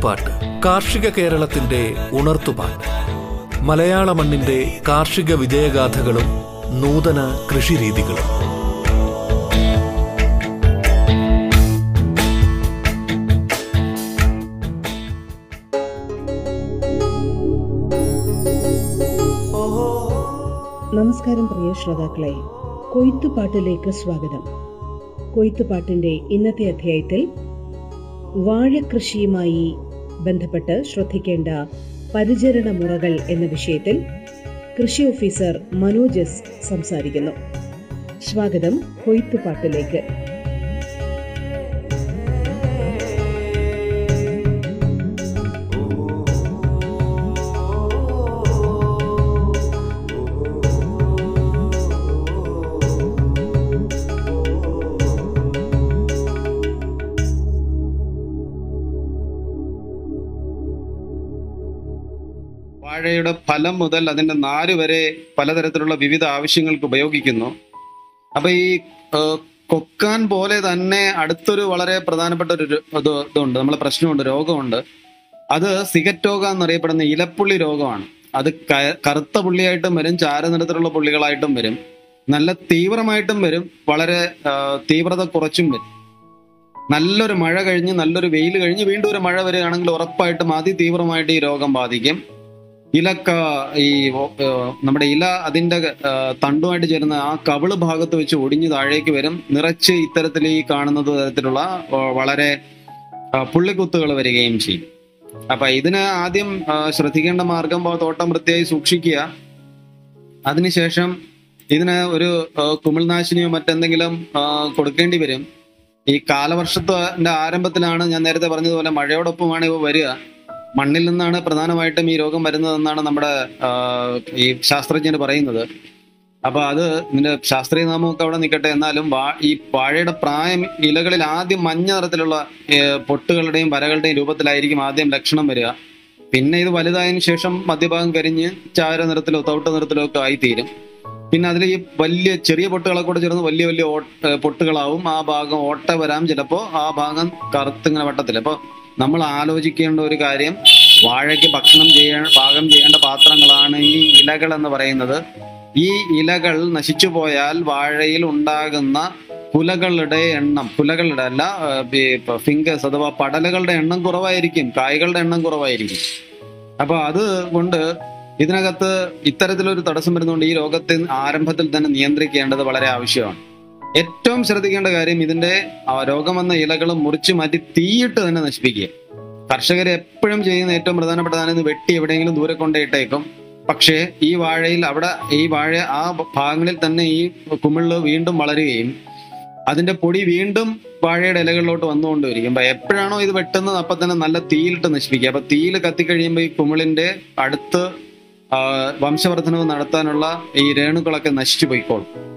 കൊയ്ത്തുപാട്ട് കാർഷിക കേരളത്തിന്റെ ഉണർത്തുപാട്ട്. മലയാള മണ്ണിന്റെ കാർഷിക വിജയഗാഥകളും നൂതന കൃഷിരീതികളും. നമസ്കാരം പ്രിയ ശ്രോതാക്കളെ. കൊയ്ത്തുപാട്ടിലേക്ക് സ്വാഗതം. കൊയ്ത്തുപാട്ടിന്റെ ഇന്നത്തെ അധ്യായത്തിൽ വാഴകൃഷിയുമായി ബന്ധപ്പെട്ട് ശ്രദ്ധിക്കേണ്ട പരിചരണ മുറകൾ എന്ന വിഷയത്തിൽ കൃഷി ഓഫീസർ മനോജസ് സംസാരിക്കുന്നു. സ്വാഗതം കൊയ്ത്തുപാട്ടിലേക്ക്. വാഴയുടെ ഫലം മുതൽ അതിന്റെ നാര് വരെ പലതരത്തിലുള്ള വിവിധ ആവശ്യങ്ങൾക്ക് ഉപയോഗിക്കുന്നു. അപ്പൊ ഈ കൊക്കാൻ പോലെ തന്നെ അടുത്തൊരു വളരെ പ്രധാനപ്പെട്ട ഒരു ഇത് ഇതുണ്ട്. നമ്മളെ പ്രശ്നമുണ്ട് രോഗമുണ്ട്. അത് സിഗറ്റ് രോഗം എന്നറിയപ്പെടുന്ന ഇലപ്പുള്ളി രോഗമാണ്. അത് കറുത്ത പുള്ളിയായിട്ടും വരും ചാരനിറത്തിലുള്ള പുള്ളികളായിട്ടും വരും. നല്ല തീവ്രമായിട്ടും വരും വളരെ തീവ്രത കുറച്ചും വരും. നല്ലൊരു മഴ കഴിഞ്ഞ് നല്ലൊരു വെയിൽ കഴിഞ്ഞ് വീണ്ടും ഒരു മഴ വരികയാണെങ്കിൽ ഉറപ്പായിട്ടും അതിതീവ്രമായിട്ട് ഈ രോഗം ബാധിക്കും. ഇലക്ക ഈ നമ്മുടെ ഇല അതിന്റെ തണ്ടുമായിട്ട് ചേരുന്ന ആ കവിൾ ഭാഗത്ത് വെച്ച് ഒടിഞ്ഞു താഴേക്ക് വരും. നിറച്ച് ഇത്തരത്തിൽ ഈ കാണുന്നത് തരത്തിലുള്ള വളരെ പുള്ളിക്കുത്തുകൾ വരികയും ചെയ്യും. അപ്പൊ ഇതിന് ആദ്യം ശ്രദ്ധിക്കേണ്ട മാർഗം തോട്ടം വൃത്തിയായി സൂക്ഷിക്കുക. അതിനുശേഷം ഇതിന് ഒരു കുമിൾനാശിനിയോ മറ്റെന്തെങ്കിലും കൊടുക്കേണ്ടി വരും. ഈ കാലവർഷത്തിന്റെ ആരംഭത്തിലാണ് ഞാൻ നേരത്തെ പറഞ്ഞതുപോലെ മഴയോടൊപ്പമാണ് ഇവ വരിക. മണ്ണിൽ നിന്നാണ് പ്രധാനമായിട്ടും ഈ രോഗം വരുന്നതെന്നാണ് നമ്മുടെ ഈ ശാസ്ത്രജ്ഞർ പറയുന്നത്. അപ്പൊ അത് ഇതിന്റെ ശാസ്ത്രീയ നാമമൊക്കെ അവിടെ നിൽക്കട്ടെ. എന്നാലും ഈ വാഴയുടെ പ്രായം ഇലകളിൽ ആദ്യം മഞ്ഞ നിറത്തിലുള്ള പൊട്ടുകളുടെയും വരകളുടെയും രൂപത്തിലായിരിക്കും ആദ്യം ലക്ഷണം വരിക. പിന്നെ ഇത് വലുതായതിനു ശേഷം മധ്യഭാഗം കരിഞ്ഞ് ചാര നിറത്തിലോ തവിട്ട നിറത്തിലോ ഒക്കെ ആയിത്തീരും. പിന്നെ അതിൽ ഈ വലിയ ചെറിയ പൊട്ടുകളെ കൂടെ ചേർന്ന് വലിയ വലിയ പൊട്ടുകളാവും. ആ ഭാഗം ഓട്ട വരാം ചിലപ്പോ. ആ ഭാഗം കറുത്തിങ്ങനെ വട്ടത്തിൽ അപ്പൊ നമ്മൾ ആലോചിക്കേണ്ട ഒരു കാര്യം വാഴയ്ക്ക് ഭക്ഷണം ചെയ്യ പാകം ചെയ്യേണ്ട പാത്രങ്ങളാണ് ഈ ഇലകൾ എന്ന് പറയുന്നത്. ഈ ഇലകൾ നശിച്ചു പോയാൽ വാഴയിൽ ഉണ്ടാകുന്ന പുലകളുടെ എണ്ണം പുലകളുടെ അല്ല ഫിംഗേഴ്സ് അഥവാ പടലുകളുടെ എണ്ണം കുറവായിരിക്കും കായ്കളുടെ എണ്ണം കുറവായിരിക്കും. അപ്പൊ അത് കൊണ്ട് ഇതിനകത്ത് ഇത്തരത്തിലൊരു തടസ്സം വരുന്നതുകൊണ്ട് ഈ രോഗത്തെ ആരംഭത്തിൽ തന്നെ നിയന്ത്രിക്കേണ്ടത് വളരെ ആവശ്യമാണ്. ഏറ്റവും ശ്രദ്ധിക്കേണ്ട കാര്യം ഇതിന്റെ രോഗം വന്ന ഇലകൾ മുറിച്ച് മാറ്റി തീയിട്ട് തന്നെ നശിപ്പിക്കുക. കർഷകർ എപ്പോഴും ചെയ്യുന്ന ഏറ്റവും പ്രധാനപ്പെട്ടതാണ് ഇത് വെട്ടി എവിടെയെങ്കിലും ദൂരെ കൊണ്ടേട്ടേക്കും പക്ഷേ ഈ വാഴയിൽ അവിടെ ഈ വാഴ ആ ഭാഗങ്ങളിൽ തന്നെ ഈ കുമിൾ വീണ്ടും വളരുകയും അതിന്റെ പൊടി വീണ്ടും വാഴയുടെ ഇലകളിലോട്ട് വന്നുകൊണ്ടിരിക്കും. അപ്പൊ എപ്പോഴാണോ ഇത് വെട്ടുന്നത് അപ്പൊ തന്നെ നല്ല തീയിലിട്ട് നശിപ്പിക്കുക. അപ്പൊ തീയിൽ കത്തിക്കഴിയുമ്പോൾ ഈ കുമിളിന്റെ അടുത്ത് വംശവർദ്ധനവ് നടത്താനുള്ള ഈ രേണുക്കളൊക്കെ നശിച്ചു പോയിക്കോളും.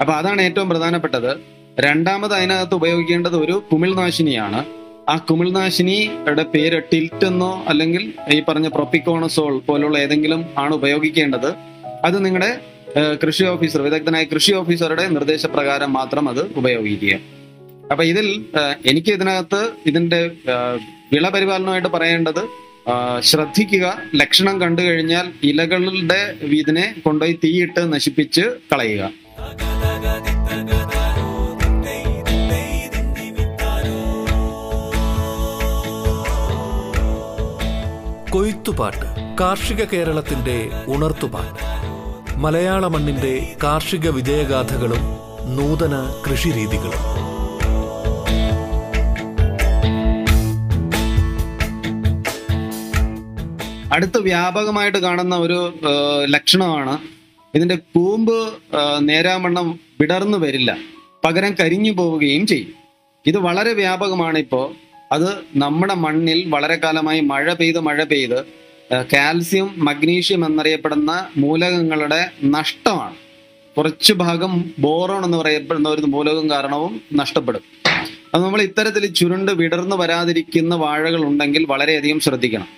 അപ്പൊ അതാണ് ഏറ്റവും പ്രധാനപ്പെട്ടത്. രണ്ടാമത് അതിനകത്ത് ഉപയോഗിക്കേണ്ടത് ഒരു കുമിൾനാശിനിയാണ്. ആ കുമിൾനാശിനിയുടെ പേര് ടിൽറ്റ് എന്നോ അല്ലെങ്കിൽ ഈ പറഞ്ഞ പ്രൊപ്പിക്കോണസോൾ പോലുള്ള ഏതെങ്കിലും ആണ് ഉപയോഗിക്കേണ്ടത്. അത് നിങ്ങളുടെ കൃഷി ഓഫീസർ വിദഗ്ധനായ കൃഷി ഓഫീസറുടെ നിർദ്ദേശപ്രകാരം മാത്രം അത് ഉപയോഗിക്കുക. അപ്പൊ ഇതിൽ എനിക്ക് ഇതിനകത്ത് ഇതിന്റെ വിള വിളപരിപാലനമായിട്ട് പറയേണ്ടത് ശ്രദ്ധിക്കുക ലക്ഷണം കണ്ടു കഴിഞ്ഞാൽ ഇലകളുടെ ഇതിനെ കൊണ്ടുപോയി തീയിട്ട് നശിപ്പിച്ച് കളയുക. കൊയ്ത്തുപാട്ട് കാർഷിക കേരളത്തിന്റെ ഉണർത്തുപാട്ട്. മലയാള മണ്ണിന്റെ കാർഷിക വിജയഗാഥകളും നൂതന കൃഷിരീതികളും. അടുത്ത് വ്യാപകമായിട്ട് കാണുന്ന ഒരു ലക്ഷണമാണ് ഇതിന്റെ കൂമ്പ് നേരാമണ്ണം വിടർന്നു വരില്ല. പകരം കരിഞ്ഞു പോവുകയും ചെയ്യും. ഇത് വളരെ വ്യാപകമാണ് ഇപ്പോ. അത് നമ്മുടെ മണ്ണിൽ വളരെ കാലമായി മഴ പെയ്ത് മഴ പെയ്ത് കാൽസ്യം മഗ്നീഷ്യം എന്നറിയപ്പെടുന്ന മൂലകങ്ങളുടെ നഷ്ടമാണ്. കുറച്ച് ഭാഗം ബോറോൺ എന്ന് പറയപ്പെടുന്ന ഒരു മൂലകം കാരണവും നഷ്ടപ്പെടും. അത് നമ്മൾ ഇത്തരത്തിൽ ചുരുണ്ട് വിടർന്നു വരാതിരിക്കുന്ന വാഴകൾ ഉണ്ടെങ്കിൽ വളരെയധികം ശ്രദ്ധിക്കണം.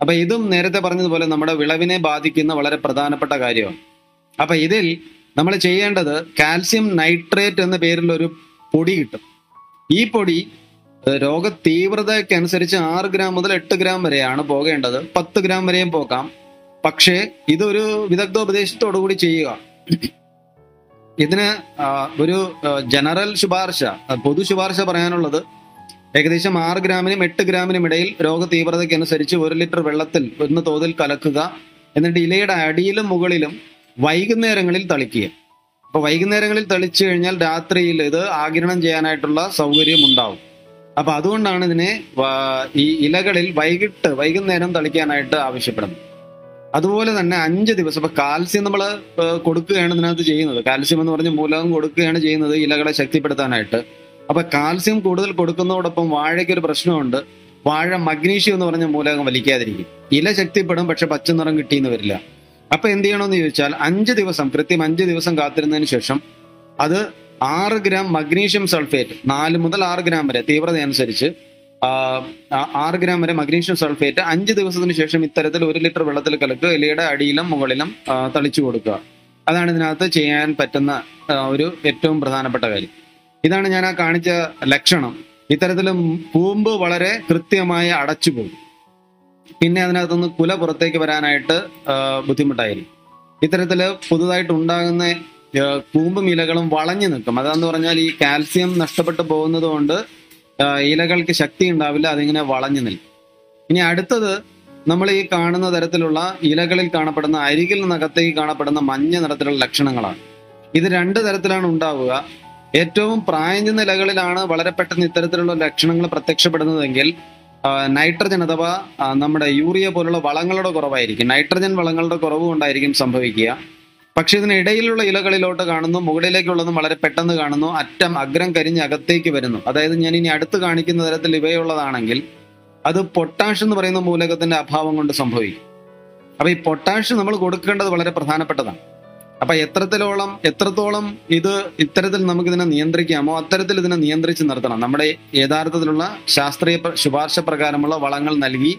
അപ്പൊ ഇതും നേരത്തെ പറഞ്ഞതുപോലെ നമ്മുടെ വിളവിനെ ബാധിക്കുന്ന വളരെ പ്രധാനപ്പെട്ട കാര്യമാണ്. അപ്പൊ ഇതിൽ നമ്മൾ ചെയ്യേണ്ടത് കാൽസ്യം നൈട്രേറ്റ് എന്ന പേരിൽ ഒരു പൊടി കിട്ടും. ഈ പൊടി രോഗ തീവ്രതയ്ക്ക് അനുസരിച്ച് ആറ് ഗ്രാം മുതൽ എട്ട് ഗ്രാം വരെയാണ് പോകേണ്ടത്. പത്ത് ഗ്രാം വരെയും പോകാം. പക്ഷേ ഇതൊരു വിദഗ്ധോപദേശത്തോടുകൂടി ചെയ്യുക. ഇതിന് ഒരു ജനറൽ ശുപാർശ പൊതു ശുപാർശ പറയാനുള്ളത് ഏകദേശം ആറ് ഗ്രാമിനും എട്ട് ഗ്രാമിനും ഇടയിൽ രോഗ തീവ്രതയ്ക്ക് അനുസരിച്ച് ഒരു ലിറ്റർ വെള്ളത്തിൽ ഒന്ന് തോതിൽ കലക്കുക. എന്നിട്ട് ഇലയുടെ അടിയിലും മുകളിലും വൈകുന്നേരങ്ങളിൽ തളിക്കുക. അപ്പൊ വൈകുന്നേരങ്ങളിൽ തളിച്ചു കഴിഞ്ഞാൽ രാത്രിയിൽ ഇത് ആഗിരണം ചെയ്യാനായിട്ടുള്ള സൗകര്യം ഉണ്ടാവും. അപ്പൊ അതുകൊണ്ടാണ് ഇതിനെ ഈ ഇലകളിൽ വൈകിട്ട് വൈകുന്നേരം തളിക്കാനായിട്ട് ആവശ്യപ്പെടുന്നത്. അതുപോലെ തന്നെ അഞ്ച് ദിവസം ഇപ്പൊ കാൽസ്യം നമ്മൾ കൊടുക്കുകയാണ് ഇതിനകത്ത് ചെയ്യുന്നത്. കാൽസ്യം എന്ന് പറഞ്ഞ മൂലകം കൊടുക്കുകയാണ് ചെയ്യുന്നത് ഇലകളെ ശക്തിപ്പെടുത്താനായിട്ട്. അപ്പൊ കാൽസ്യം കൂടുതൽ കൊടുക്കുന്നതോടൊപ്പം വാഴയ്ക്ക് ഒരു പ്രശ്നമുണ്ട്. വാഴ മഗ്നീഷ്യം എന്ന് പറഞ്ഞ മൂലകം വലിക്കാതിരിക്കും. ഇല ശക്തിപ്പെടും പക്ഷെ പച്ചനിറം കിട്ടിയെന്ന് വരില്ല. അപ്പൊ എന്ത് ചെയ്യണമെന്ന് ചോദിച്ചാൽ അഞ്ച് ദിവസം കൃത്യം അഞ്ച് ദിവസം കാത്തിരുന്നതിന് ശേഷം അത് ആറ് ഗ്രാം മഗ്നീഷ്യം സൾഫേറ്റ് നാല് മുതൽ ആറ് ഗ്രാം വരെ തീവ്രത അനുസരിച്ച് ആറ് ഗ്രാം വരെ മഗ്നീഷ്യം സൾഫേറ്റ് അഞ്ച് ദിവസത്തിന് ശേഷം ഇത്തരത്തിൽ ഒരു ലിറ്റർ വെള്ളത്തിൽ കലക്കുക ഇലയുടെ അടിയിലും മുകളിലും തളിച്ചു കൊടുക്കുക. അതാണ് ഇതിനകത്ത് ചെയ്യാൻ പറ്റുന്ന ഒരു ഏറ്റവും പ്രധാനപ്പെട്ട കാര്യം. ഇതാണ് ഞാൻ ആ കാണിച്ച ലക്ഷണം. ഇത്തരത്തിലും പൂമ്പ് വളരെ കൃത്യമായി അടച്ചു പോകും പിന്നെ അതിനകത്തുനിന്ന് കുല പുറത്തേക്ക് വരാനായിട്ട് ബുദ്ധിമുട്ടായി. ബുദ്ധിമുട്ടായിരിക്കും ഇത്തരത്തിൽ പുതുതായിട്ട് ഉണ്ടാകുന്ന കൂമ്പും ഇലകളും വളഞ്ഞു നിൽക്കും. അതാന്ന് പറഞ്ഞാൽ ഈ കാൽസ്യം നഷ്ടപ്പെട്ടു പോകുന്നത് കൊണ്ട് ഇലകൾക്ക് ശക്തി ഉണ്ടാവില്ല അതിങ്ങനെ വളഞ്ഞു നിൽക്കും. ഇനി അടുത്തത് നമ്മൾ ഈ കാണുന്ന തരത്തിലുള്ള ഇലകളിൽ കാണപ്പെടുന്ന അരികിൽ നിന്നകത്തേക്ക് കാണപ്പെടുന്ന മഞ്ഞ നിറത്തിലുള്ള ലക്ഷണങ്ങളാണ്. ഇത് രണ്ട് തരത്തിലാണ് ഉണ്ടാവുക. ഏറ്റവും പ്രായം ചെന്ന ഇലകളിലാണ് വളരെ പെട്ടെന്ന് ഇത്തരത്തിലുള്ള ലക്ഷണങ്ങൾ പ്രത്യക്ഷപ്പെടുന്നതെങ്കിൽ നൈട്രജൻ അഥവാ നമ്മുടെ യൂറിയ പോലുള്ള വളങ്ങളുടെ കുറവായിരിക്കും. നൈട്രജൻ വളങ്ങളുടെ കുറവ് കൊണ്ടായിരിക്കും സംഭവിക്കുക. പക്ഷെ ഇതിനിടയിലുള്ള ഇലകളിലോട്ട് കാണുന്നു മുകളിലേക്കുള്ളതും വളരെ പെട്ടെന്ന് കാണുന്നു അറ്റം അഗ്രം കരിഞ്ഞ് അകത്തേക്ക് വരുന്നു. അതായത് ഞാൻ ഇനി അടുത്ത് കാണിക്കുന്ന തരത്തിൽ ഇവയുള്ളതാണെങ്കിൽ അത് പൊട്ടാഷ് എന്ന് പറയുന്ന മൂലകത്തിന്റെ അഭാവം കൊണ്ട് സംഭവിക്കും. അപ്പൊ ഈ പൊട്ടാഷ് നമ്മൾ കൊടുക്കേണ്ടത് വളരെ പ്രധാനപ്പെട്ടതാണ്. അപ്പൊ എത്രത്തിലോളം എത്രത്തോളം ഇത് ഇത്തരത്തിൽ നമുക്ക് ഇതിനെ നിയന്ത്രിക്കാമോ അത്തരത്തിൽ ഇതിനെ നിയന്ത്രിച്ച് നിർത്തണം. നമ്മുടെ യഥാർത്ഥത്തിലുള്ള ശാസ്ത്രീയ ശുപാർശ പ്രകാരമുള്ള വളങ്ങൾ നൽകി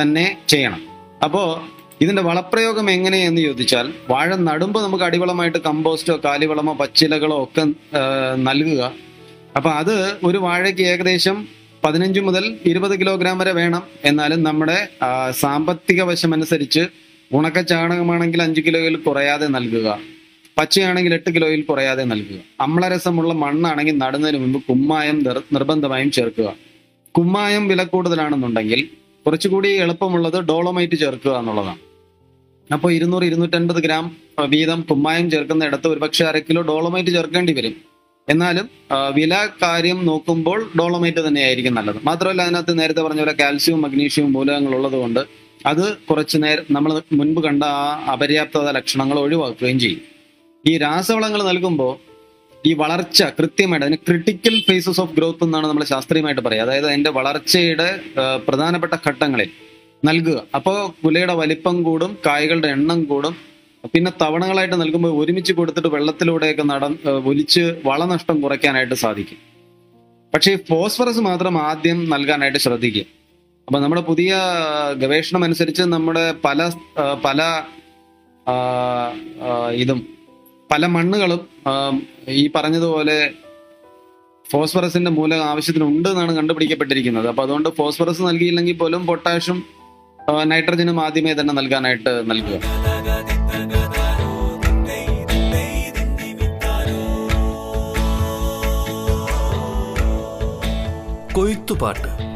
തന്നെ ചെയ്യണം. അപ്പോ ഇതിന്റെ വളപ്രയോഗം എങ്ങനെയെന്ന് ചോദിച്ചാൽ വാഴ നടുമ്പോൾ നമുക്ക് അടിവളമായിട്ട് കമ്പോസ്റ്റോ കാലിവളമോ പച്ചിലകളോ ഒക്കെ നൽകുക. അപ്പൊ അത് ഒരു വാഴയ്ക്ക് ഏകദേശം പതിനഞ്ച് മുതൽ ഇരുപത് കിലോഗ്രാം വരെ വേണം. എന്നാലും നമ്മുടെ സാമ്പത്തിക വശമനുസരിച്ച് ഉണക്ക ചാണകമാണെങ്കിൽ അഞ്ച് കിലോയിൽ കുറയാതെ നൽകുക. പച്ചയാണെങ്കിൽ എട്ട് കിലോയിൽ കുറയാതെ നൽകുക. അമ്ലരസമുള്ള മണ്ണാണെങ്കിൽ നടുന്നതിന് മുമ്പ് കുമ്മായം നിർബന്ധമായും ചേർക്കുക. കുമ്മായം വില കൂടുതലാണെന്നുണ്ടെങ്കിൽ കുറച്ചുകൂടി എളുപ്പമുള്ളത് ഡോളോമൈറ്റ് ചേർക്കുക എന്നുള്ളതാണ്. അപ്പോൾ ഇരുന്നൂറ് ഇരുന്നൂറ്റൻപത് ഗ്രാം വീതം കുമ്മായം ചേർക്കുന്ന ഇടത്ത് ഒരുപക്ഷെ അര കിലോ ഡോളോമൈറ്റ് ചേർക്കേണ്ടി വരും. എന്നാലും വില കാര്യം നോക്കുമ്പോൾ ഡോളോമൈറ്റ് തന്നെയായിരിക്കും നല്ലത്. മാത്രമല്ല അതിനകത്ത് നേരത്തെ പറഞ്ഞ പോലെ കാൽസ്യവും മഗ്നീഷ്യവും മൂലകങ്ങൾ ഉള്ളത് കൊണ്ട് അത് കുറച്ചു നേരം നമ്മൾ മുൻപ് കണ്ട ആ അപര്യാപ്തത ലക്ഷണങ്ങൾ ഒഴിവാക്കുകയും ചെയ്യും. ഈ രാസവളങ്ങൾ നൽകുമ്പോൾ ഈ വളർച്ച കൃത്യമായിട്ട് അതിന് ക്രിട്ടിക്കൽ ഫേസസ് ഓഫ് ഗ്രോത്ത് എന്നാണ് നമ്മൾ ശാസ്ത്രീയമായിട്ട് പറയുക അതായത് അതിന്റെ വളർച്ചയുടെ പ്രധാനപ്പെട്ട ഘട്ടങ്ങളിൽ നൽകുക. അപ്പോൾ കുലയുടെ വലിപ്പം കൂടും കായ്കളുടെ എണ്ണം കൂടും പിന്നെ തവണകളായിട്ട് നൽകുമ്പോൾ ഒരുമിച്ച് കൊടുത്തിട്ട് വെള്ളത്തിലൂടെയൊക്കെ നട ഒലിച്ച് വളനഷ്ടം കുറയ്ക്കാനായിട്ട് സാധിക്കും. പക്ഷേ ഫോസ്ഫറസ് മാത്രം ആദ്യം നൽകാനായിട്ട് ശ്രദ്ധിക്കുക. അപ്പൊ നമ്മുടെ പുതിയ ഗവേഷണം അനുസരിച്ച് നമ്മുടെ പല പല ഇതും പല മണ്ണുകളും ഈ പറഞ്ഞതുപോലെ ഫോസ്ഫറസിന്റെ മൂലം ആവശ്യത്തിനുണ്ട് എന്നാണ് കണ്ടുപിടിക്കപ്പെട്ടിരിക്കുന്നത്. അപ്പൊ അതുകൊണ്ട് ഫോസ്ഫറസ് നൽകിയില്ലെങ്കിൽ പോലും പൊട്ടാഷും നൈട്രജനും ആദ്യമേ തന്നെ നൽകാനായിട്ട് നൽകുക. കൊയ്ത്തുപാട്ട്.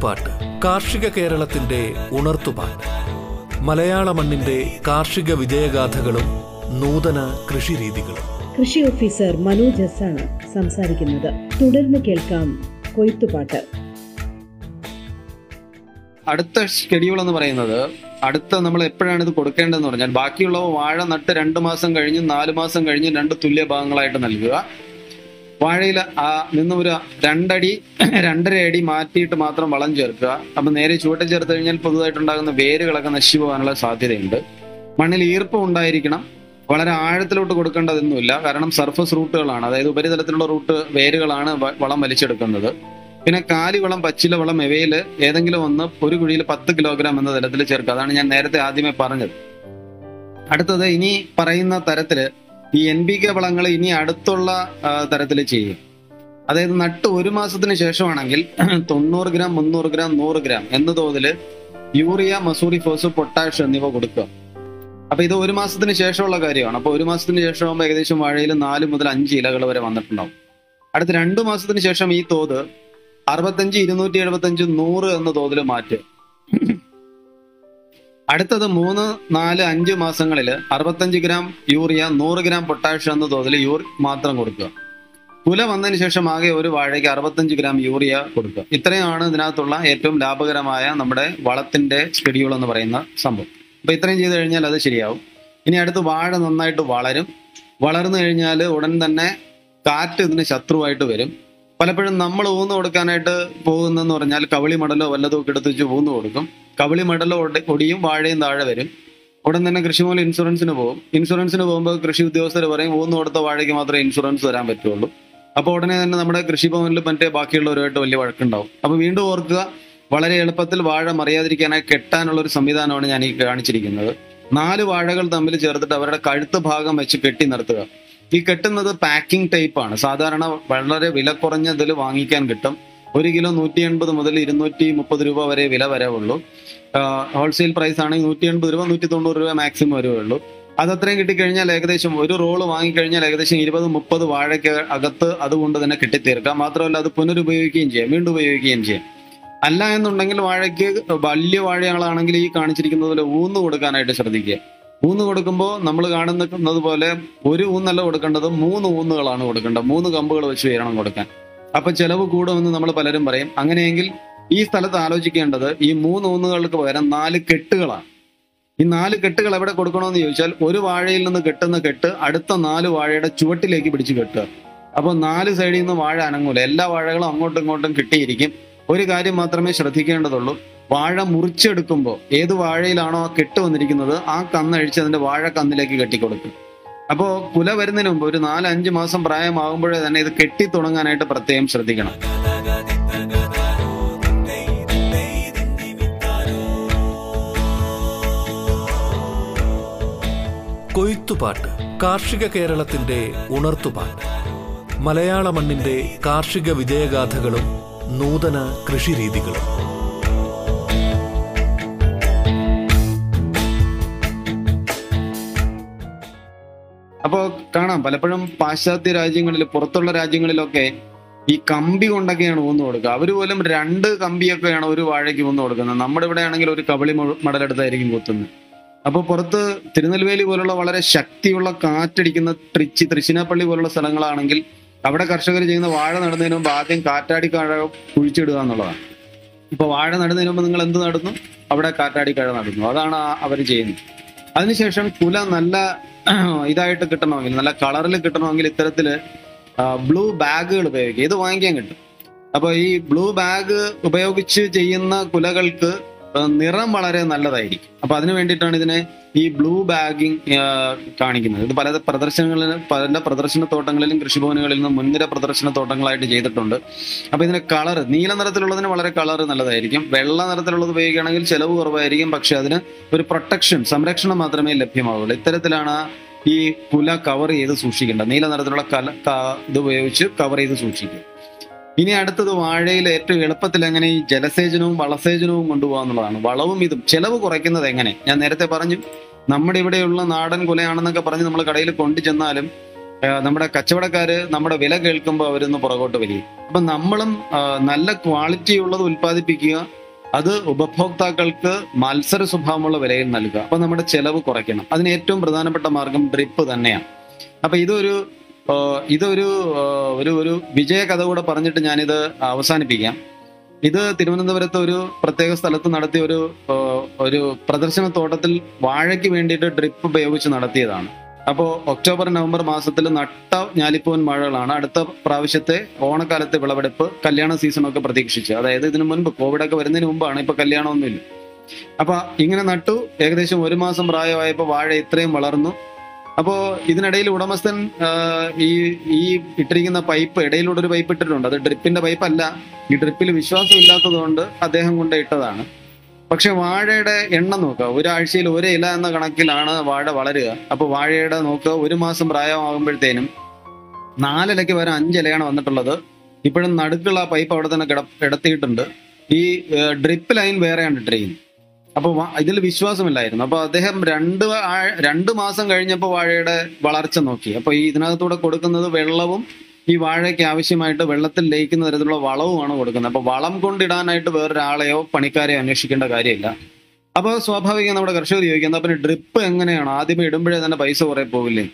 കൊയ്ത്തുപാട്ട് കാർഷിക കേരളത്തിന്റെ ഉണർത്തുപാട്ട്. മലയാള മണ്ണിന്റെ കാർഷിക വിജയഗാഥകളും നൂതന കൃഷിരീതികളും. കൃഷി ഓഫീസർ മനോജ് എസ് ആണ് സംസാരിക്കുന്നത്. തുടർന്ന് കേൾക്കാം കൊയ്ത്തുപാട്ട്. അടുത്ത ഷെഡ്യൂൾ എന്ന് പറയുന്നത് അടുത്ത നമ്മൾ എപ്പോഴാണ് ഇത് കൊടുക്കേണ്ടതെന്ന് പറഞ്ഞാൽ ബാക്കിയുള്ളവ വാഴ നട്ട് രണ്ട് മാസം കഴിഞ്ഞ് നാല് മാസം കഴിഞ്ഞ് രണ്ട് തുല്യ ഭാഗങ്ങളായിട്ട് നൽകുക. വാഴയിൽ നിന്ന് ഒരു രണ്ടടി രണ്ടര അടി മാറ്റിയിട്ട് മാത്രം വളം ചേർക്കുക. അപ്പൊ നേരെ ചുവട്ടിൽ ചേർത്ത് കഴിഞ്ഞാൽ പുതുതായിട്ടുണ്ടാകുന്ന വേരുകളൊക്കെ നശിച്ചു പോകാനുള്ള സാധ്യതയുണ്ട്. മണ്ണിൽ ഈർപ്പം ഉണ്ടായിരിക്കണം. വളരെ ആഴത്തിലോട്ട് കൊടുക്കേണ്ടതൊന്നുമില്ല. കാരണം സർഫസ് റൂട്ടുകളാണ് അതായത് ഉപരിതലത്തിലുള്ള റൂട്ട് വേരുകളാണ് വളം വലിച്ചെടുക്കുന്നത്. പിന്നെ കാലി വളം പച്ചില വളം ഇവയിൽ ഏതെങ്കിലും ഒന്ന് ഒരു കുഴിയിൽ പത്ത് കിലോഗ്രാം എന്ന തരത്തിൽ ചേർക്കുക. അതാണ് ഞാൻ നേരത്തെ ആദ്യമേ പറഞ്ഞത്. അടുത്തത് ഇനി പറയുന്ന തരത്തിൽ ഈ എൻ പി കെ വളങ്ങൾ ഇനി അടുത്തുള്ള തരത്തിൽ ചെയ്യും. അതായത് നട്ട് ഒരു മാസത്തിന് ശേഷമാണെങ്കിൽ തൊണ്ണൂറ് ഗ്രാം മുന്നൂറ് ഗ്രാം നൂറ് ഗ്രാം എന്ന തോതിൽ യൂറിയ മസൂറി ഫോസ് പൊട്ടാഷ് എന്നിവ കൊടുക്കുക. അപ്പൊ ഇത് ഒരു മാസത്തിന് ശേഷമുള്ള കാര്യമാണ്. അപ്പൊ ഒരു മാസത്തിന് ശേഷമാകുമ്പോൾ ഏകദേശം വാഴയിൽ നാല് മുതൽ അഞ്ച് ഇലകൾ വരെ വന്നിട്ടുണ്ടാവും. അടുത്ത രണ്ടു മാസത്തിന് ശേഷം ഈ തോത് അറുപത്തഞ്ച് ഇരുന്നൂറ്റി എഴുപത്തഞ്ച് നൂറ് എന്ന തോതിൽ മാറ്റുക. അടുത്തത് മൂന്ന് നാല് അഞ്ച് മാസങ്ങളിൽ അറുപത്തഞ്ച് ഗ്രാം യൂറിയ നൂറ് ഗ്രാം പൊട്ടാഷ്യം എന്ന തോതിൽ യൂറി മാത്രം കൊടുക്കുക. കുല വന്നതിന് ശേഷം ആകെ ഒരു വാഴയ്ക്ക് അറുപത്തഞ്ച് ഗ്രാം യൂറിയ കൊടുക്കുക. ഇത്രയാണ് ഇതിനകത്തുള്ള ഏറ്റവും ലാഭകരമായ നമ്മുടെ വളത്തിന്റെ ഷെഡ്യൂൾ എന്ന് പറയുന്ന സംഭവം. അപ്പൊ ഇത്രയും ചെയ്ത് കഴിഞ്ഞാൽ അത് ശരിയാവും. ഇനി അടുത്ത് വാഴ നന്നായിട്ട് വളരും. വളർന്നു കഴിഞ്ഞാൽ ഉടൻ തന്നെ കാറ്റ് ഇതിന് ശത്രുവായിട്ട് വരും. പലപ്പോഴും നമ്മൾ ഊന്ന് കൊടുക്കാനായിട്ട് പോകുന്നെന്ന് പറഞ്ഞാൽ കവളി മടലോ വല്ലതും ഒക്കെ എടുത്ത് വെച്ച് ഊന്ന് കൊടുക്കും. കവളി മടലോ ഒടിയും വാഴയും താഴെ വരും. ഉടൻ തന്നെ കൃഷി മൂലം ഇൻഷുറൻസിന് പോകും. ഇൻഷുറൻസിന് പോകുമ്പോൾ കൃഷി ഉദ്യോഗസ്ഥർ പറയും ഊന്ന് കൊടുത്ത വാഴയ്ക്ക് മാത്രമേ ഇൻഷുറൻസ് വരാൻ പറ്റുള്ളൂ. അപ്പോൾ ഉടനെ തന്നെ നമ്മുടെ കൃഷി കൃഷിഭവനിൽ മറ്റേ ബാക്കിയുള്ളവരുമായിട്ട് വലിയ വഴക്കുണ്ടാവും. അപ്പോൾ വീണ്ടും ഓർക്കുക വളരെ എളുപ്പത്തിൽ വാഴ മറിയാതിരിക്കാനായി കെട്ടാനുള്ള ഒരു സംവിധാനമാണ് ഞാൻ ഈ കാണിച്ചിരിക്കുന്നത്. നാല് വാഴകൾ തമ്മിൽ ചേർത്തിട്ട് അവരുടെ കഴുത്ത് ഭാഗം വെച്ച് കെട്ടി നിർത്തുക. ഈ കെട്ടുന്നത് പാക്കിംഗ് ടൈപ്പാണ്. സാധാരണ വളരെ വില കുറഞ്ഞതിൽ വാങ്ങിക്കാൻ കിട്ടും. ഒരു കിലോ നൂറ്റി എൺപത് മുതൽ ഇരുന്നൂറ്റി മുപ്പത് രൂപ വരെ വില വരെ ഉള്ളൂ ഹോൾസെയിൽ പ്രൈസ് ആണെങ്കിൽ നൂറ്റി എൺപത് രൂപ നൂറ്റി തൊണ്ണൂറ് രൂപ മാക്സിമം വരുവുള്ളൂ. അത് അത്രയും കിട്ടിക്കഴിഞ്ഞാൽ ഏകദേശം ഒരു റോൾ വാങ്ങിക്കഴിഞ്ഞാൽ ഏകദേശം ഇരുപത് മുപ്പത് വാഴയ്ക്ക് അകത്ത് അതുകൊണ്ട് തന്നെ കിട്ടിത്തീർക്കാം. മാത്രമല്ല അത് പുനരുപയോഗിക്കുകയും ചെയ്യാം വീണ്ടും ഉപയോഗിക്കുകയും ചെയ്യാം. അല്ല എന്നുണ്ടെങ്കിൽ വാഴയ്ക്ക് വലിയ വാഴകളാണെങ്കിൽ ഈ കാണിച്ചിരിക്കുന്നത് പോലെ ഊന്ന് കൊടുക്കാനായിട്ട് ശ്രദ്ധിക്കുക. ഊന്ന് കൊടുക്കുമ്പോൾ നമ്മൾ കാണുന്നത് പോലെ ഒരു ഊന്നല്ല കൊടുക്കേണ്ടത് മൂന്ന് ഊന്നുകളാണ് കൊടുക്കേണ്ടത്. മൂന്ന് കമ്പുകൾ വെച്ച് വേണം കൊടുക്കാൻ. അപ്പൊ ചെലവ് കൂടുമെന്ന് നമ്മൾ പലരും പറയും. അങ്ങനെയെങ്കിൽ ഈ സ്ഥലത്ത് ആലോചിക്കേണ്ടത് ഈ മൂന്ന് ഊന്നുകൾക്ക് പകരം നാല് കെട്ടുകളാണ്. ഈ നാല് കെട്ടുകൾ എവിടെ കൊടുക്കണമെന്ന് ചോദിച്ചാൽ ഒരു വാഴയിൽ നിന്ന് കെട്ടുന്ന കെട്ട് അടുത്ത നാല് വാഴയുടെ ചുവട്ടിലേക്ക് പിടിച്ച് കെട്ടുക. അപ്പോൾ നാല് സൈഡിൽ നിന്ന് വാഴ അനങ്ങൂല. എല്ലാ വാഴകളും അങ്ങോട്ടും ഇങ്ങോട്ടും കിട്ടിയിരിക്കും. ഒരു കാര്യം മാത്രമേ ശ്രദ്ധിക്കേണ്ടതുള്ളൂ. വാഴ മുറിച്ചെടുക്കുമ്പോൾ ഏത് വാഴയിലാണോ ആ കെട്ട് വന്നിരിക്കുന്നത് ആ കന്നഴിച്ച് അതിന്റെ വാഴ കന്നിലേക്ക് കെട്ടിക്കൊടുക്കും അപ്പോൾ കുല വരുന്നതിന് മുമ്പ് ഒരു നാലഞ്ച് മാസം പ്രായമാകുമ്പോഴേ തന്നെ ഇത് കെട്ടി തുടങ്ങാനായിട്ട് പ്രത്യേകം ശ്രദ്ധിക്കണം. കൊയ്ത്തുപാട്ട് കാർഷിക കേരളത്തിന്റെ ഉണർത്തുപാട്ട്. മലയാള മണ്ണിന്റെ കാർഷിക വിജയഗാഥകളും നൂതന കൃഷിരീതികളും. കാണാം. പലപ്പോഴും പാശ്ചാത്യ രാജ്യങ്ങളിൽ പുറത്തുള്ള രാജ്യങ്ങളിലൊക്കെ ഈ കമ്പി കൊണ്ടൊക്കെയാണ് ഊന്നു കൊടുക്കുക. അവർ പോലും രണ്ട് കമ്പിയൊക്കെയാണ് ഒരു വാഴയ്ക്ക് ഊന്നു കൊടുക്കുന്നത്. നമ്മുടെ ഇവിടെ ആണെങ്കിൽ ഒരു കബളി മടലെടുത്തായിരിക്കും കുത്തുന്നത്. അപ്പോൾ പുറത്ത് തിരുനെൽവേലി പോലുള്ള വളരെ ശക്തിയുള്ള കാറ്റടിക്കുന്ന ട്രിച്ചി തൃശ്ശിനാപ്പള്ളി പോലുള്ള സ്ഥലങ്ങളാണെങ്കിൽ അവിടെ കർഷകർ ചെയ്യുന്ന വാഴ നടുന്നതിന് മുമ്പ് ആദ്യം കാറ്റാടി കഴ കുഴിച്ചിടുക എന്നുള്ളതാണ്. ഇപ്പൊ വാഴ നടുന്നതിന് മുമ്പ് നിങ്ങൾ എന്ത് നടന്നു? അവിടെ കാറ്റാടി നടന്നു. നടുന്നു അതാണ് അവർ ചെയ്യുന്നത്. അതിനുശേഷം കുല നല്ല ഇതായിട്ട് കിട്ടണമെങ്കിൽ നല്ല കളറിൽ കിട്ടണമെങ്കിൽ ഇത്തരത്തിൽ ബ്ലൂ ബാഗുകൾ ഉപയോഗിക്കുക. ഇത് വാങ്ങിക്കാൻ കിട്ടും. അപ്പൊ ഈ ബ്ലൂ ബാഗ് ഉപയോഗിച്ച് ചെയ്യുന്ന കുലകൾക്ക് നിറം വളരെ നല്ലതായിരിക്കും. അപ്പൊ അതിനു വേണ്ടിയിട്ടാണ് ഇതിനെ ഈ ബ്ലൂ ബാഗിങ് കാണിക്കുന്നത്. ഇത് പല പ്രദർശനങ്ങളിലും പല പ്രദർശന തോട്ടങ്ങളിലും കൃഷിഭവനുകളിൽ നിന്നും മുൻനിര പ്രദർശന തോട്ടങ്ങളായിട്ട് ചെയ്തിട്ടുണ്ട്. അപ്പൊ ഇതിന് കളർ നീല നിറത്തിലുള്ളതിന് വളരെ കളർ നല്ലതായിരിക്കും. വെള്ള നിറത്തിലുള്ളത് ഉപയോഗിക്കുകയാണെങ്കിൽ ചെലവ് കുറവായിരിക്കും. പക്ഷെ അതിന് ഒരു പ്രൊട്ടക്ഷൻ സംരക്ഷണം മാത്രമേ ലഭ്യമാവുള്ളൂ. ഇത്തരത്തിലാണ് ഈ പുല കവർ ചെയ്ത് സൂക്ഷിക്കേണ്ടത്. നീല നിറത്തിലുള്ള കല ഇത് ഉപയോഗിച്ച് കവർ ചെയ്ത് സൂക്ഷിക്കുക. ഇനി അടുത്തത് വാഴയിൽ ഏറ്റവും എളുപ്പത്തിൽ എങ്ങനെ ഈ ജലസേചനവും വളസേചനവും കൊണ്ടുപോകാന്നുള്ളതാണ് വളവും ഇതും ചെലവ് കുറയ്ക്കുന്നത് എങ്ങനെ? ഞാൻ നേരത്തെ പറഞ്ഞു നമ്മുടെ ഇവിടെയുള്ള നാടൻ കുലയാണെന്നൊക്കെ പറഞ്ഞ് നമ്മൾ കടയിൽ കൊണ്ടു ചെന്നാലും നമ്മുടെ കച്ചവടക്കാര് നമ്മുടെ വില കേൾക്കുമ്പോൾ അവരൊന്ന് പുറകോട്ട് വരികയും. അപ്പൊ നമ്മളും നല്ല ക്വാളിറ്റി ഉള്ളത് ഉൽപ്പാദിപ്പിക്കുക അത് ഉപഭോക്താക്കൾക്ക് മത്സര സ്വഭാവമുള്ള വിലയിൽ നൽകുക. അപ്പൊ നമ്മുടെ ചെലവ് കുറയ്ക്കണം. അതിന് ഏറ്റവും പ്രധാനപ്പെട്ട മാർഗം ഡ്രിപ്പ് തന്നെയാണ്. അപ്പൊ ഇതൊരു ഇതൊരു ഒരു ഒരു വിജയ കഥ കൂടെ പറഞ്ഞിട്ട് ഞാനിത് അവസാനിപ്പിക്കാം. ഇത് തിരുവനന്തപുരത്ത് ഒരു പ്രത്യേക സ്ഥലത്ത് നടത്തിയ ഒരു ഒരു പ്രദർശന തോട്ടത്തിൽ വാഴയ്ക്ക് വേണ്ടിയിട്ട് ഡ്രിപ്പ് ഉപയോഗിച്ച് നടത്തിയതാണ്. അപ്പോൾ ഒക്ടോബർ നവംബർ മാസത്തിൽ നട്ട ഞാലിപ്പൂവൻ മഴകളാണ്. അടുത്ത പ്രാവശ്യത്തെ ഓണക്കാലത്തെ വിളവെടുപ്പ് കല്യാണ സീസണൊക്കെ പ്രതീക്ഷിച്ചു. അതായത് ഇതിനു മുൻപ് കോവിഡ് ഒക്കെ വരുന്നതിന് മുമ്പാണ് ഇപ്പൊ കല്യാണമൊന്നുമില്ല. അപ്പൊ ഇങ്ങനെ നട്ടു. ഏകദേശം ഒരു മാസം പ്രായമായപ്പോൾ വാഴ ഇത്രയും വളർന്നു. അപ്പോ ഇതിനിടയിൽ ഉടമസ്ഥൻ ഈ ഈ ഇട്ടിരിക്കുന്ന പൈപ്പ് ഇടയിലൂടെ ഒരു പൈപ്പ് ഇട്ടിട്ടുണ്ട്. അത് ഡ്രിപ്പിന്റെ പൈപ്പ് അല്ല ഈ ഡ്രിപ്പിൽ വിശ്വാസം ഇല്ലാത്തത് കൊണ്ട് അദ്ദേഹം കൊണ്ട് ഇട്ടതാണ്. പക്ഷെ വാഴയുടെ എണ്ണം നോക്കുക. ഒരാഴ്ചയിൽ ഒരേ ഇല എന്ന കണക്കിലാണ് വാഴ വളരുക. അപ്പൊ വാഴയുടെ നോക്കുക. ഒരു മാസം പ്രായമാകുമ്പോഴത്തേനും നാലിലയ്ക്ക് വരെ അഞ്ചിലയാണ് വന്നിട്ടുള്ളത്. ഇപ്പോഴും നടുക്കുള്ള പൈപ്പ് അവിടെ തന്നെ കിട കിടത്തിയിട്ടുണ്ട്. ഈ ഡ്രിപ്പ് ലൈൻ വേറെയാണ് ഇട്ടിരിക്കുന്നത്. അപ്പൊ ഇതിൽ വിശ്വാസമില്ലായിരുന്നു. അപ്പൊ അദ്ദേഹം രണ്ട് രണ്ടു മാസം കഴിഞ്ഞപ്പോൾ വാഴയുടെ വളർച്ച നോക്കി. അപ്പൊ ഈ ഇതിനകത്തൂടെ കൊടുക്കുന്നത് വെള്ളവും ഈ വാഴയ്ക്ക് ആവശ്യമായിട്ട് വെള്ളത്തിൽ ലയിക്കുന്ന തരത്തിലുള്ള വളവുമാണ് കൊടുക്കുന്നത്. അപ്പൊ വളം കൊണ്ടിടാനായിട്ട് വേറൊരാളെയോ പണിക്കാരെയോ അന്വേഷിക്കേണ്ട കാര്യമില്ല. അപ്പോൾ സ്വാഭാവികം നമ്മുടെ കർഷകർ ചോദിക്കുന്നത് അപ്പൊ ഡ്രിപ്പ് എങ്ങനെയാണ്? ആദ്യമേ ഇടുമ്പോഴേ തന്നെ പൈസ കുറെ പോകില്ലേ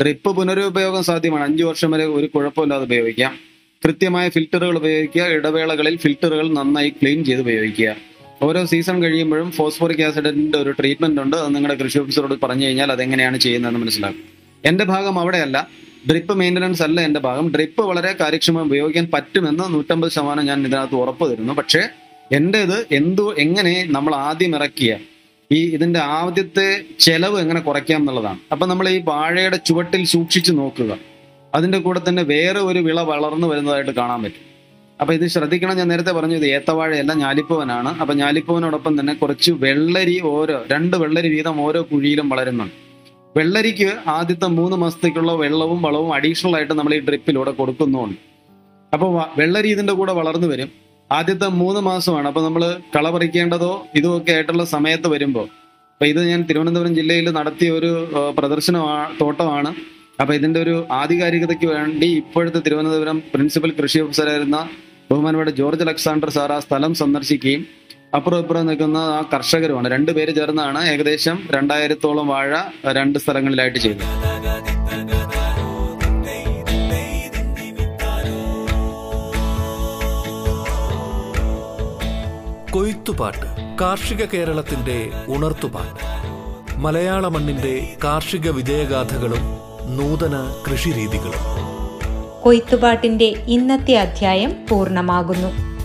ഡ്രിപ്പ് പുനരുപയോഗം സാധ്യമാണ്. അഞ്ചു വർഷം വരെ ഒരു കുഴപ്പമില്ലാതെ ഉപയോഗിക്കാം. കൃത്യമായ ഫിൽറ്ററുകൾ ഉപയോഗിക്കുക. ഇടവേളകളിൽ ഫിൽറ്ററുകൾ നന്നായി ക്ലീൻ ചെയ്ത് ഉപയോഗിക്കുക. ഓരോ സീസൺ കഴിയുമ്പോഴും ഫോസ്ഫോറിക് ആസിഡിന്റെ ഒരു ട്രീറ്റ്മെന്റ് ഉണ്ട്. അത് നിങ്ങളുടെ കൃഷി ഓഫീസറോട് പറഞ്ഞു കഴിഞ്ഞാൽ അതെങ്ങനെയാണ് ചെയ്യുന്നതെന്ന് മനസ്സിലാക്കും. എന്റെ ഭാഗം അവിടെയല്ല. ഡ്രിപ്പ് മെയിന്റനൻസ് അല്ല എന്റെ ഭാഗം. ഡ്രിപ്പ് വളരെ കാര്യക്ഷമം ഉപയോഗിക്കാൻ പറ്റുമെന്ന് നൂറ്റമ്പത് ശതമാനം ഞാൻ ഇതിനകത്ത് ഉറപ്പ് തരുന്നു പക്ഷേ എന്റെ ഇത് എന്തു എങ്ങനെ നമ്മൾ ആദ്യം ഇറക്കിയ ഈ ഇതിന്റെ ആദ്യത്തെ ചെലവ് എങ്ങനെ കുറയ്ക്കാം എന്നുള്ളതാണ്. അപ്പൊ നമ്മൾ ഈ വാഴയുടെ ചുവട്ടിൽ സൂക്ഷിച്ചു നോക്കുക. അതിന്റെ കൂടെ തന്നെ വേറെ ഒരു വിള വളർന്നു വരുന്നതായിട്ട് കാണാൻ പറ്റും. അപ്പൊ ഇത് ശ്രദ്ധിക്കണം ഞാൻ നേരത്തെ പറഞ്ഞു ഇത് ഏത്തവാഴയല്ല ഞാലിപ്പൂവനാണ്. അപ്പൊ ഞാലിപ്പൂവനോടൊപ്പം തന്നെ കുറച്ച് വെള്ളരി ഓരോ രണ്ട് വെള്ളരി വീതം ഓരോ കുഴിയിലും വളരുന്നുണ്ട്. വെള്ളരിക്ക് ആദ്യത്തെ മൂന്ന് മാസത്തേക്കുള്ള വെള്ളവും വളവും അഡീഷണൽ ആയിട്ട് നമ്മൾ ഈ ഡ്രിപ്പിലൂടെ കൊടുക്കുന്നുണ്ട്. അപ്പോൾ വെള്ളരി ഇതിന്റെ കൂടെ വളർന്നു വരും. ആദ്യത്തെ മൂന്ന് മാസമാണ്. അപ്പൊ നമ്മൾ കള പറിക്കേണ്ടതോ ഇതുമൊക്കെ ആയിട്ടുള്ള സമയത്ത് വരുമ്പോൾ അപ്പൊ ഇത് ഞാൻ തിരുവനന്തപുരം ജില്ലയിൽ നടത്തിയ ഒരു പ്രദർശന തോട്ടമാണ്. അപ്പൊ ഇതിന്റെ ഒരു ആധികാരികതയ്ക്ക് വേണ്ടി ഇപ്പോഴത്തെ തിരുവനന്തപുരം പ്രിൻസിപ്പൽ കൃഷി ഓഫീസറായിരുന്ന ബഹുമാനപ്പെട്ട ജോർജ് അലക്സാണ്ടർ സാർ ആ സ്ഥലം സന്ദർശിക്കുകയും അപ്പുറം ഇപ്പുറം നിൽക്കുന്ന ആ കർഷകരുമാണ്. രണ്ടുപേര് ചേർന്നാണ് ഏകദേശം രണ്ടായിരത്തോളം വാഴ രണ്ട് സ്ഥലങ്ങളിലായിട്ട് ചെയ്തത് കൊയ്ത്തുപാട്ട് കാർഷിക കേരളത്തിന്റെ ഉണർത്തുപാട്ട്. മലയാള മണ്ണിന്റെ കാർഷിക വിജയഗാഥകളും നൂതന കൃഷിരീതികളും. കൊയ്ത്തുപാട്ടിന്റെ ഇന്നത്തെ അധ്യായം പൂർണമാകുന്നു.